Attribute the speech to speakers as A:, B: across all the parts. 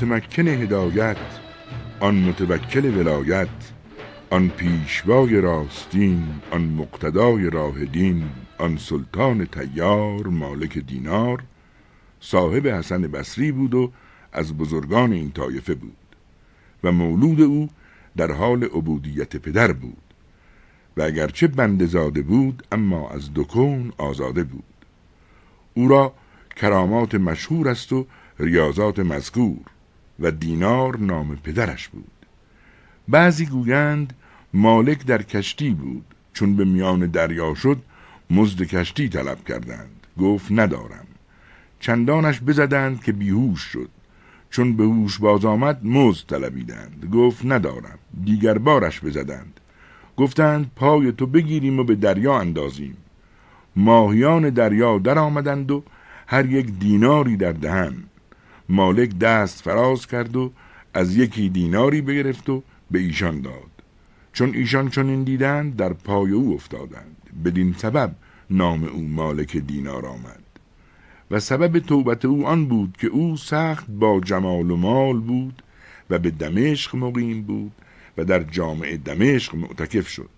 A: متمکن هدایت آن متوکل ولایت آن پیشوای راستین آن مقتدای راه دین آن سلطان تیار مالک دینار صاحب حسن بصری بود و از بزرگان این طایفه بود و مولود او در حال عبودیت پدر بود و اگرچه بنده زاده بود اما از دکون آزاده بود. او را کرامات مشهور است و ریاضات مذکور. و دینار نام پدرش بود. بعضی گویند مالک در کشتی بود چون به میان دریا شد مزد کشتی طلب کردند. گفت ندارم. چندانش بزدند که بیهوش شد چون به هوش باز آمد مزد طلبیدند. گفت ندارم. دیگر بارش بزدند. گفتند پای تو بگیریم و به دریا اندازیم. ماهیان دریا در آمدند و هر یک دیناری در دهن. مالک دست فراز کرد و از یکی دیناری بگرفت و به ایشان داد. چون ایشان چنین دیدند در پای او افتادند. بدین سبب نام او مالک دینار آمد. و سبب توبت او آن بود که او سخت با جمال و مال بود و به دمشق مقیم بود و در جامعه دمشق معتکف شد.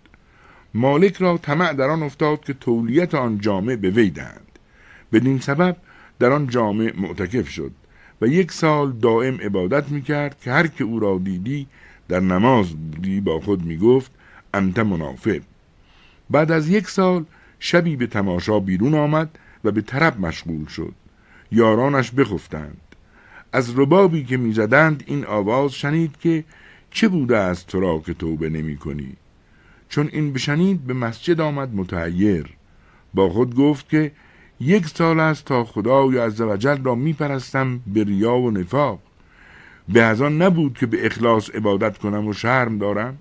A: مالک را طمع در آن افتاد که تولیت آن جامعه به وی دهند. بدین سبب در آن جامعه معتکف شد. و یک سال دائم عبادت می کرد که هر که او را دیدی در نماز بودی با خود می گفت انت منافق. بعد از یک سال شبی به تماشا بیرون آمد و به طرب مشغول شد. یارانش بخفتند. از ربابی که می‌زدند این آواز شنید که چه بوده است تو را که توبه نمی کنی چون این بشنید به مسجد آمد متعیر با خود گفت که یک سال است تا خدای عزوجل را میپرستم به ریا و نفاق. به از آن نبود که به اخلاص عبادت کنم و شرم دارم.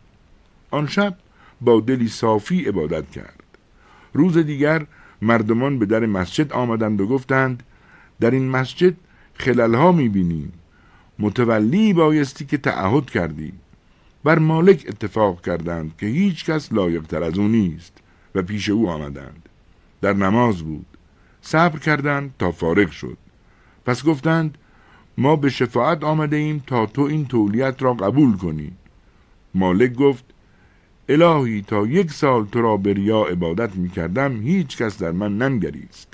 A: آن شب با دلی صافی عبادت کرد. روز دیگر مردمان به در مسجد آمدند و گفتند در این مسجد خللها می‌بینیم. متولی بایستی که تعهد کردی بر مالک اتفاق کردند که هیچ کس لایقتر از او نیست و پیش او آمدند. در نماز بود. صبر کردند تا فارغ شد. پس گفتند ما به شفاعت آمده ایم تا تو این تولیت را قبول کنی. مالک گفت الهی تا یک سال تو را به ریا عبادت می کردم هیچ کس در من ننگریست.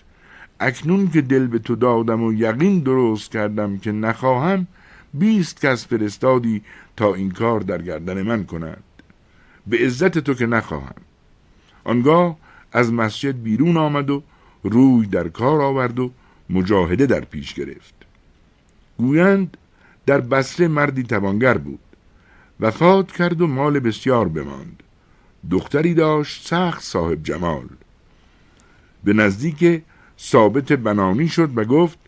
A: اکنون که دل به تو دادم و یقین درست کردم که نخواهم بیست کس فرستادی تا این کار در گردن من کند. به عزت تو که نخواهم. آنگاه از مسجد بیرون آمد و روی در کار آورد و مجاهده در پیش گرفت. گویند در بسره مردی توانگر بود. وفات کرد و مال بسیار بماند. دختری داشت سخت صاحب جمال. به نزدیک ثابت بنانی شد و گفت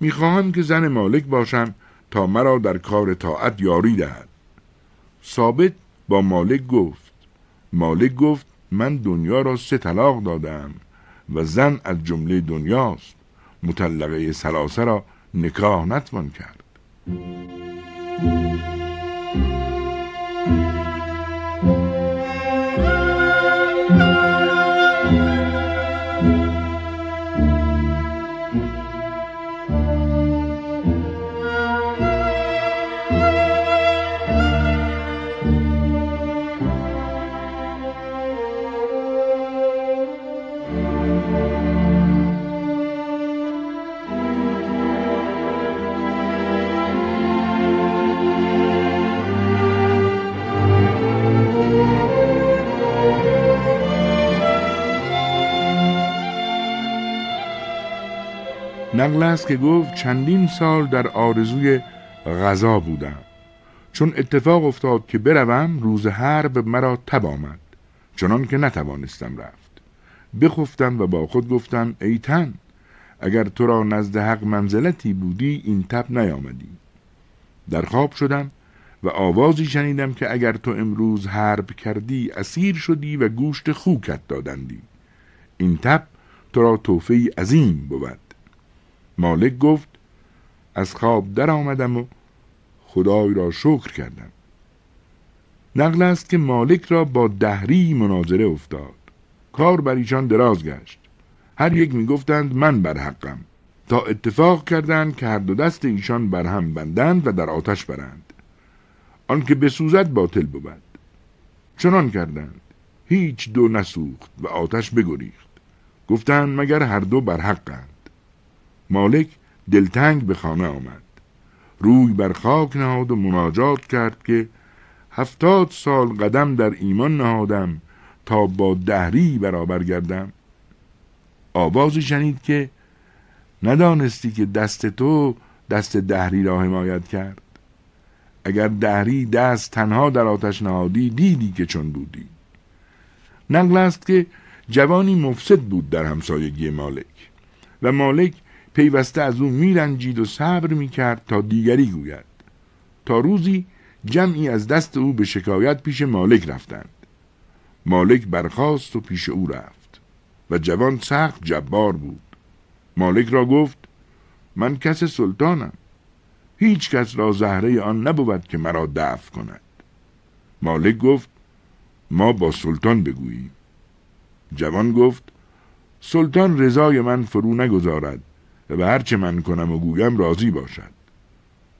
A: می‌خواهم که زن مالک باشم تا مرا در کار طاعت یاری دهد. ثابت با مالک گفت. مالک گفت من دنیا را سه طلاق دادم و زن از جمله دنیاست. مطلقه سلاسه را نکاح نتوان کرد. نقل است که گفت چندین سال در آرزوی غذا بودم. چون اتفاق افتاد که بروم روز حرب مرا تب آمد. چنان که نتوانستم رفت. بخفتم و با خود گفتم ای تن اگر تو را نزد حق منزلتی بودی این تب نیامدی. در خواب شدم و آوازی شنیدم که اگر تو امروز حرب کردی اسیر شدی و گوشت خوکت دادندی. این تب تو را توفه عظیم بود. مالک گفت از خواب در آمدم و خدای را شکر کردم. نقل است که مالک را با دهری مناظره افتاد. کار بر ایشان دراز گشت. هر یک می‌گفتند من بر حقم. تا اتفاق کردند که هر دو دست ایشان بر هم بندند و در آتش برند. آنکه بسوزد باطل بود. چنان کردند. هیچ دو نسوخت و آتش بگریخت. گفتند مگر هر دو بر حقند؟ مالک دلتنگ به خانه آمد. روی بر خاک نهاد و مناجات کرد که هفتاد سال قدم در ایمان نهادم تا با دهری برابر گردم. آوازی شنید که ندانستی که دست تو دست دهری را حمایت کرد. اگر دهری دست تنها در آتش نهادی دیدی که چون بودی. نقل است که جوانی مفسد بود در همسایگی مالک و مالک پیوسته از او میرنجید و صبر می‌کرد تا دیگری گوید. تا روزی جمعی از دست او به شکایت پیش مالک رفتند. مالک برخاست و پیش او رفت و جوان سخت جبار بود. مالک را گفت من کس سلطانم. هیچ کس را زهره آن نبود که مرا دفع کند. مالک گفت ما با سلطان بگوییم. جوان گفت سلطان رضای من فرو نگذارد. و به هرچه من کنم و گویم راضی باشد.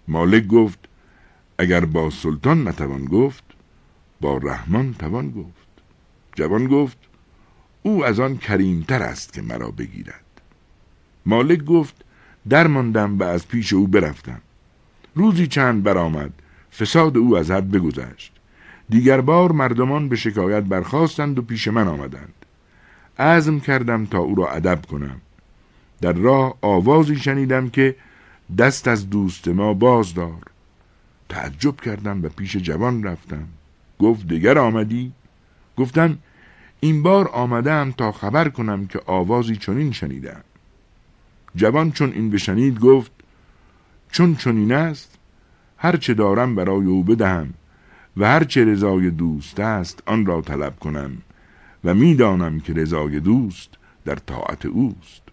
A: مالک گفت اگر با سلطان نتوان گفت با رحمان توان گفت. جوان گفت او از آن کریمتر است که مرا بگیرد. مالک گفت درماندم و از پیش او برفتم. روزی چند برآمد فساد او از حد بگذشت. دیگر بار مردمان به شکایت برخواستند و پیش من آمدند. عزم کردم تا او را ادب کنم. در راه آوازی شنیدم که دست از دوست ما بازدار. تعجب کردم و پیش جوان رفتم. گفت دیگر آمدی؟ گفتم این بار آمدم تا خبر کنم که آوازی چنین شنیدم. جوان چون این بشنید گفت چون چنین است هر چه دارم برای او بدهم و هر چه رضای دوست است آن را طلب کنم و می‌دانم که رضای دوست در طاعت اوست.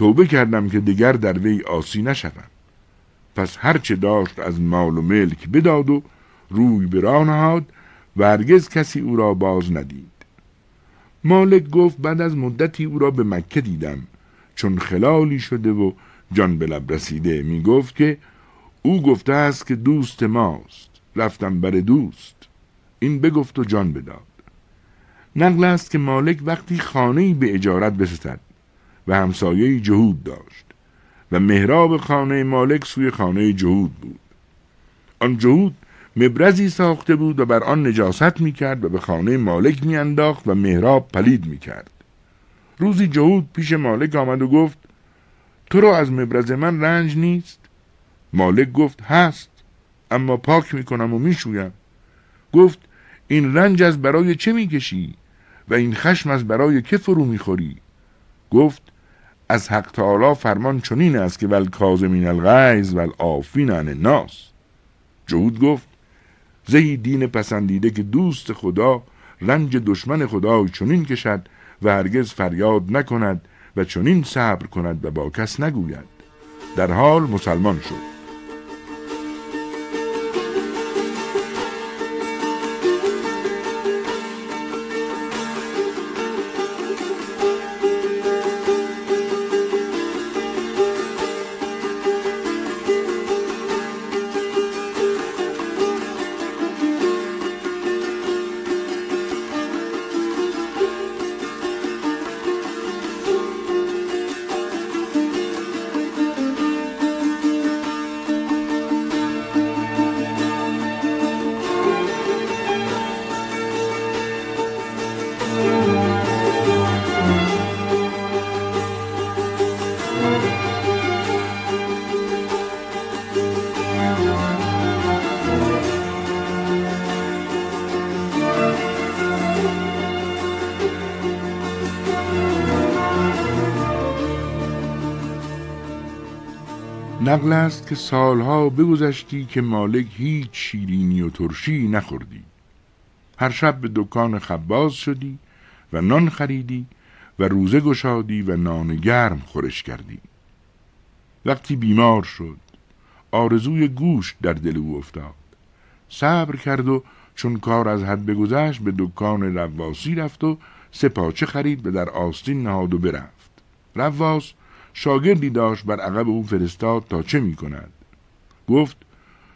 A: توبه کردم که دیگر در وی آسی نشوم. پس هرچه داشت از مال و ملک بداد و روی به راه نهاد و هرگز کسی او را باز ندید. مالک گفت بعد از مدتی او را به مکه دیدم چون خلالی شده و جان به لب رسیده. می گفت که او گفته است که دوست ماست. رفتم بر دوست. این بگفت و جان بداد. نقل است که مالک وقتی خانه به اجارت بستد و همسایه جهود داشت و مهراب خانه مالک سوی خانه جهود بود. آن جهود مبرزی ساخته بود و بر آن نجاست می کرد و به خانه مالک می انداخت و مهراب پلید می کرد روزی جهود پیش مالک آمد و گفت تو را از مبرز من رنج نیست؟ مالک گفت هست اما پاک می کنم و می شویم گفت این رنج از برای چه می کشی و این خشم از برای که فرو می خوری گفت از حق تعالی فرمان چنین است که ول کاظمین الغیظ و العافین عن الناس. جهود گفت زهی دین پسندیده که دوست خدا رنج دشمن خدا چنین کشد و هرگز فریاد نکند و چنین صبر کند و با کس نگوید. در حال مسلمان شد. نقل است که سالها بگذشتی که مالک هیچ شیرینی و ترشی نخوردی. هر شب به دکان خباز شدی و نان خریدی و روزه گشادی و نان گرم خورش کردی. وقتی بیمار شد آرزوی گوش در دل او افتاد. صبر کرد و چون کار از حد بگذشت به دکان رواسی رفت و سه پاچه خرید و در آستین نهاد و برفت. رواس شاگردی داشت بر عقب او فرستاد تا چه می کند گفت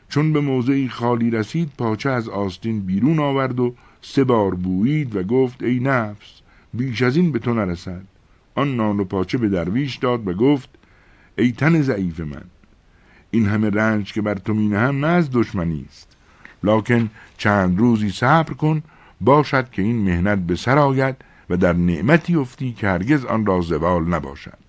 A: چون به موضعی خالی رسید پاچه از آستین بیرون آورد و سه بار بویید و گفت ای نفس بیش از این به تو نرسد. آن نان و پاچه به درویش داد و گفت ای تن ضعیف من این همه رنج که بر تو مینهم نه از دشمنی است. لکن چند روزی صبر کن باشد که این مهنت به سر آید و در نعمتی افتی که هرگز آن را زوال نباشد.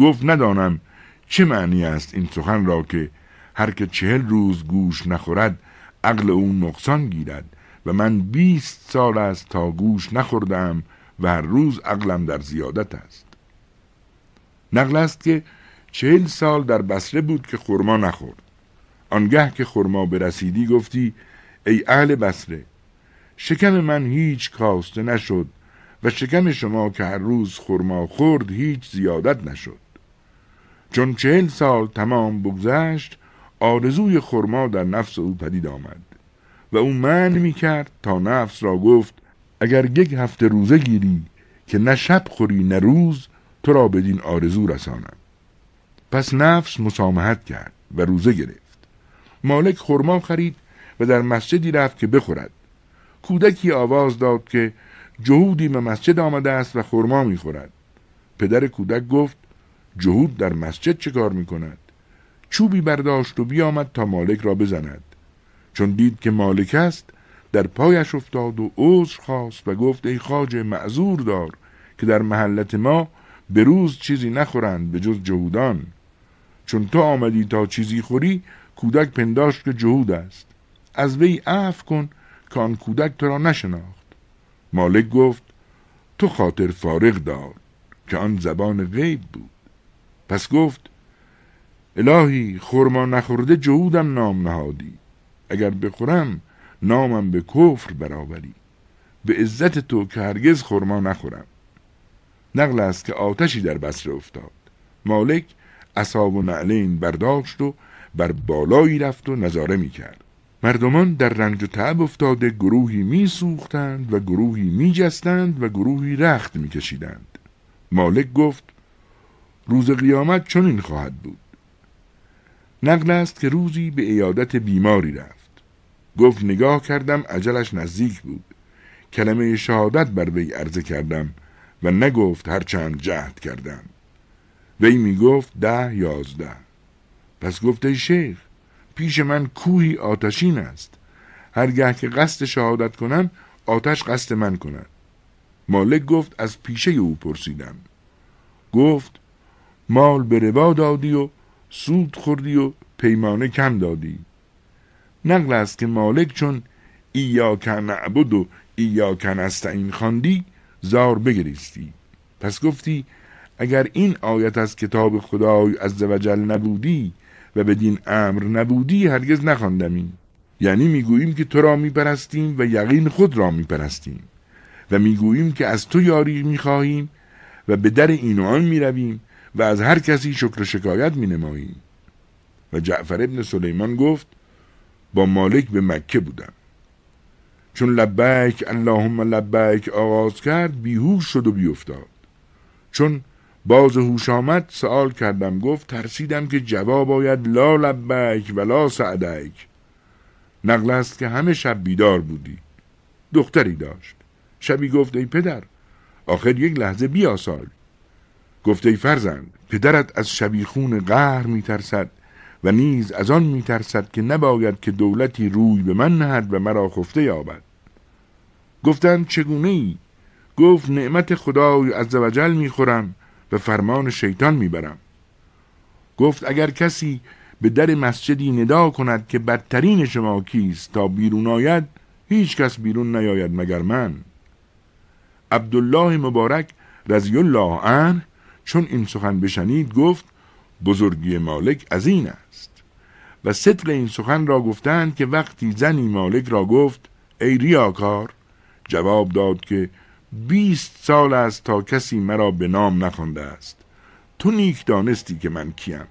A: گفت ندانم چه معنی است این سخن را که هر که چهل روز گوش نخورد عقل او نقصان گیرد و من بیست سال است تا گوش نخوردم و هر روز عقلم در زیادت است. نقل است که چهل سال در بسره بود که خرما نخورد. آنگه که خرما برسیدی گفتی ای اهل بسره شکم من هیچ کاسته نشد و شکم شما که هر روز خرما خورد هیچ زیادت نشد. چون چهل سال تمام بگذشت آرزوی خرما در نفس او پدید آمد و او من می کرد تا نفس را گفت اگر یک هفته روزه گیری که نه شب خوری نه روز تو را بدین آرزو رسانم. پس نفس مسامحت کرد و روزه گرفت. مالک خرما خرید و در مسجدی رفت که بخورد. کودکی آواز داد که جهودی به مسجد آمده است و خرما می‌خورد. پدر کودک گفت جهود در مسجد چه کار می کند؟ چوبی برداشت و بیامد تا مالک را بزند. چون دید که مالک است در پایش افتاد و عذر خواست و گفت ای خاجه معذور دار که در محلت ما به روز چیزی نخورند به جز جهودان. چون تو آمدی تا چیزی خوری کودک پنداشت که جهود است. از وی عف کن که آن کودک تو را نشناخت. مالک گفت تو خاطر فارغ دار که آن زبان غیب بود. پس گفت الهی خورما نخورده جهودم نام نهادی. اگر بخورم نامم به کفر برابری به عزت تو که هرگز خورما نخورم. نقل است که آتشی در بسره افتاد. مالک اصاب و نعلین برداشت و بر بالایی رفت و نظاره می کرد مردمان در رنج و تعب افتاده گروهی می سوختند و گروهی می جستند و گروهی رخت می کشیدند مالک گفت روز قیامت چنین خواهد بود. نقل است که روزی به ایادت بیماری رفت. گفت نگاه کردم عجلش نزدیک بود. کلمه شهادت بر وی عرضه کردم و نگفت هرچند جهد کردم. وی می گفت ده یازده. پس گفت ای شیخ پیش من کوهی آتشین است. هرگه که قصد شهادت کنم آتش قصد من کند. مالک گفت از پیشه او پرسیدم. گفت مال به روا دادی و سود خوردی و پیمانه کم دادی. نقل است که مالک چون کن نعبد و کن نستعین خواندی زار بگریستی. پس گفتی اگر این آیت از کتاب خدای وجل نبودی و بدین امر نبودی هرگز نخواندمی. یعنی می‌گوییم که تو را میپرستیم و یقین خود را میپرستیم. و می‌گوییم که از تو یاری می‌خواهیم و به در این و آن می‌رویم و از هر کسی شکر شکایت می نماییم و جعفر ابن سلیمان گفت با مالک به مکه بودم. چون لبیک اللهم لبیک آغاز کرد بیهوش شد و بیافتاد. چون باز هوش آمد سوال کردم گفت ترسیدم که جواب آید لا لبیک و لا سعدیک. نقل است که همه شب بیدار بودی. دختری داشت. شبی گفت ای پدر آخر یک لحظه بیاسال گفته ای فرزند پدرت از شبیخون قهر میترسد و نیز از آن میترسد که نباید که دولتی روی به من نهد و مرا خفته یابد. گفتند چگونه ای گفت نعمت خدای عزوجل می‌خورم و فرمان شیطان می‌برم. گفت اگر کسی به در مسجدی ندا کند که بدترین شما کیست تا بیرون آید هیچ کس بیرون نیاید مگر من؟ عبدالله مبارک رضی الله عنه چون این سخن بشنید گفت بزرگی مالک از این است. و ستر این سخن را گفتند که وقتی زنی مالک را گفت ای ریاکار! جواب داد که بیست سال است تا کسی مرا به نام نخوانده است. تو نیک دانستی که من کیم.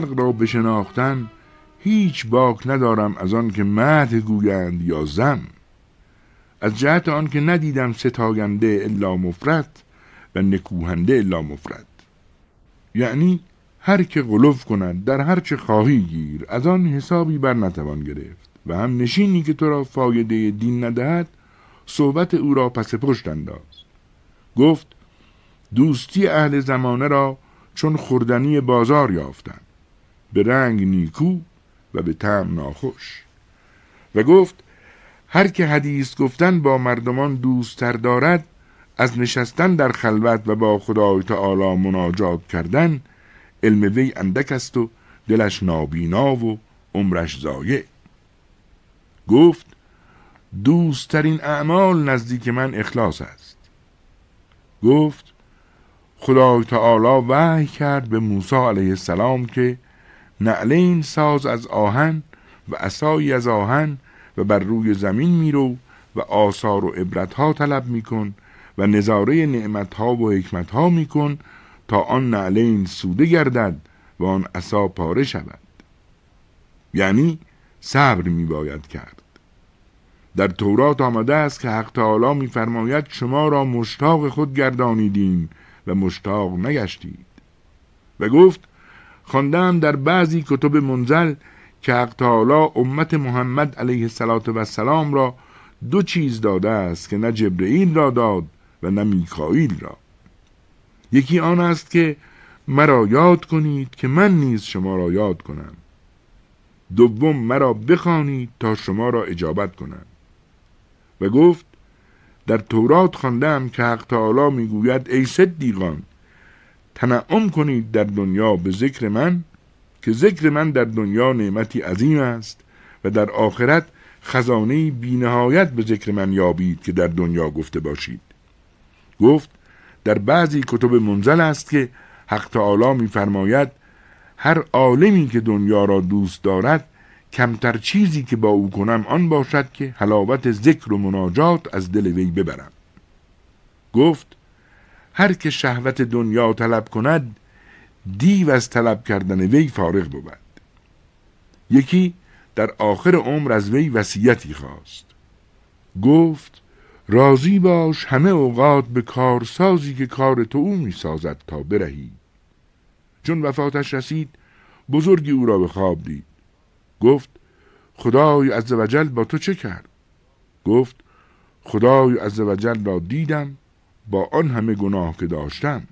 A: خلق را بشناختن هیچ باک ندارم از آن که مدح گویند یا زم از جهت آن که ندیدم ستاینده الا مفرد و نکوهنده الا مفرد. یعنی هر که غلوف کند در هر چه خواهی گیر از آن حسابی بر نتوان گرفت. و هم نشینی که تو را فایده دین ندهد صحبت او را پس پشت انداز. گفت دوستی اهل زمانه را چون خوردنی بازار یافتند. به رنگ نیکو و به طعم ناخوش. و گفت هر که حدیث گفتن با مردمان دوستتر دارد از نشستن در خلوت و با خدای تعالی مناجات کردن علم وی اندک است و دلش نابینا و عمرش ضایع. گفت دوستترین اعمال نزدیک من اخلاص است. گفت خدای تعالی وحی کرد به موسی علیه السلام که نعلین ساز از آهن و عصایی از آهن و بر روی زمین میرو و آثار و عبرتها طلب میکن و نظاره نعمتها و حکمتها میکن تا آن نعلین سوده گردد و آن عصا پاره شود. یعنی صبر میباید کرد. در تورات آمده است که حق تعالی میفرماید شما را مشتاق خود گردانیدیم و مشتاق نگشتید. و گفت خواندم در بعضی کتب منزل که حق تعالی امت محمد علیه السلام را دو چیز داده است که نه جبرئیل را داد و نه میکائیل را. یکی آن است که مرا یاد کنید که من نیز شما را یاد کنم. دوم مرا بخوانید تا شما را اجابت کنم. و گفت در تورات خواندم که حق تعالی می‌گوید ای صدیقان تنعم کنید در دنیا به ذکر من که ذکر من در دنیا نعمتی عظیم است و در آخرت خزانه بینهایت به ذکر من یابید که در دنیا گفته باشید. گفت در بعضی کتب منزل است که حق تعالی میفرماید هر عالمی که دنیا را دوست دارد کمتر چیزی که با او کنم آن باشد که حلاوت ذکر و مناجات از دل وی ببرم. گفت هر که شهوت دنیا طلب کند دیو از طلب کردن وی فارغ بود. یکی در آخر عمر از وی وصیتی خواست. گفت راضی باش همه اوقات به کارسازی که کار تو او می سازد تا برهی. چون وفاتش رسید بزرگی او را به خواب دید. گفت خدای عزوجل با تو چه کرد؟ گفت خدای عزوجل را دیدم با آن همه گناه که داشتم.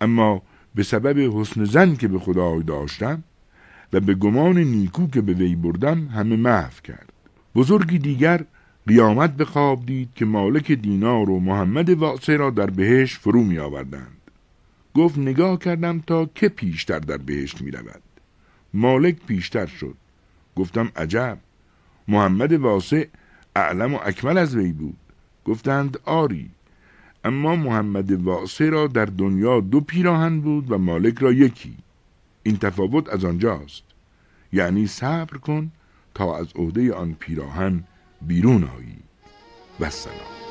A: اما به سبب حسن زن که به خدای داشتم و به گمان نیکو که به وی بردم همه محو کرد. بزرگی دیگر قیامت به خواب دید که مالک دینار و محمد واسه را در بهش فرو می آوردند گفت نگاه کردم تا که پیشتر در بهشت می رود مالک پیشتر شد. گفتم عجب. محمد واسع اعلم و اکمل از وی بود. گفتند آری. اما محمد واسع را در دنیا دو پیراهن بود و مالک را یکی. این تفاوت از آنجاست. یعنی صبر کن تا از عهده آن پیراهن بیرون آیی. و سلام.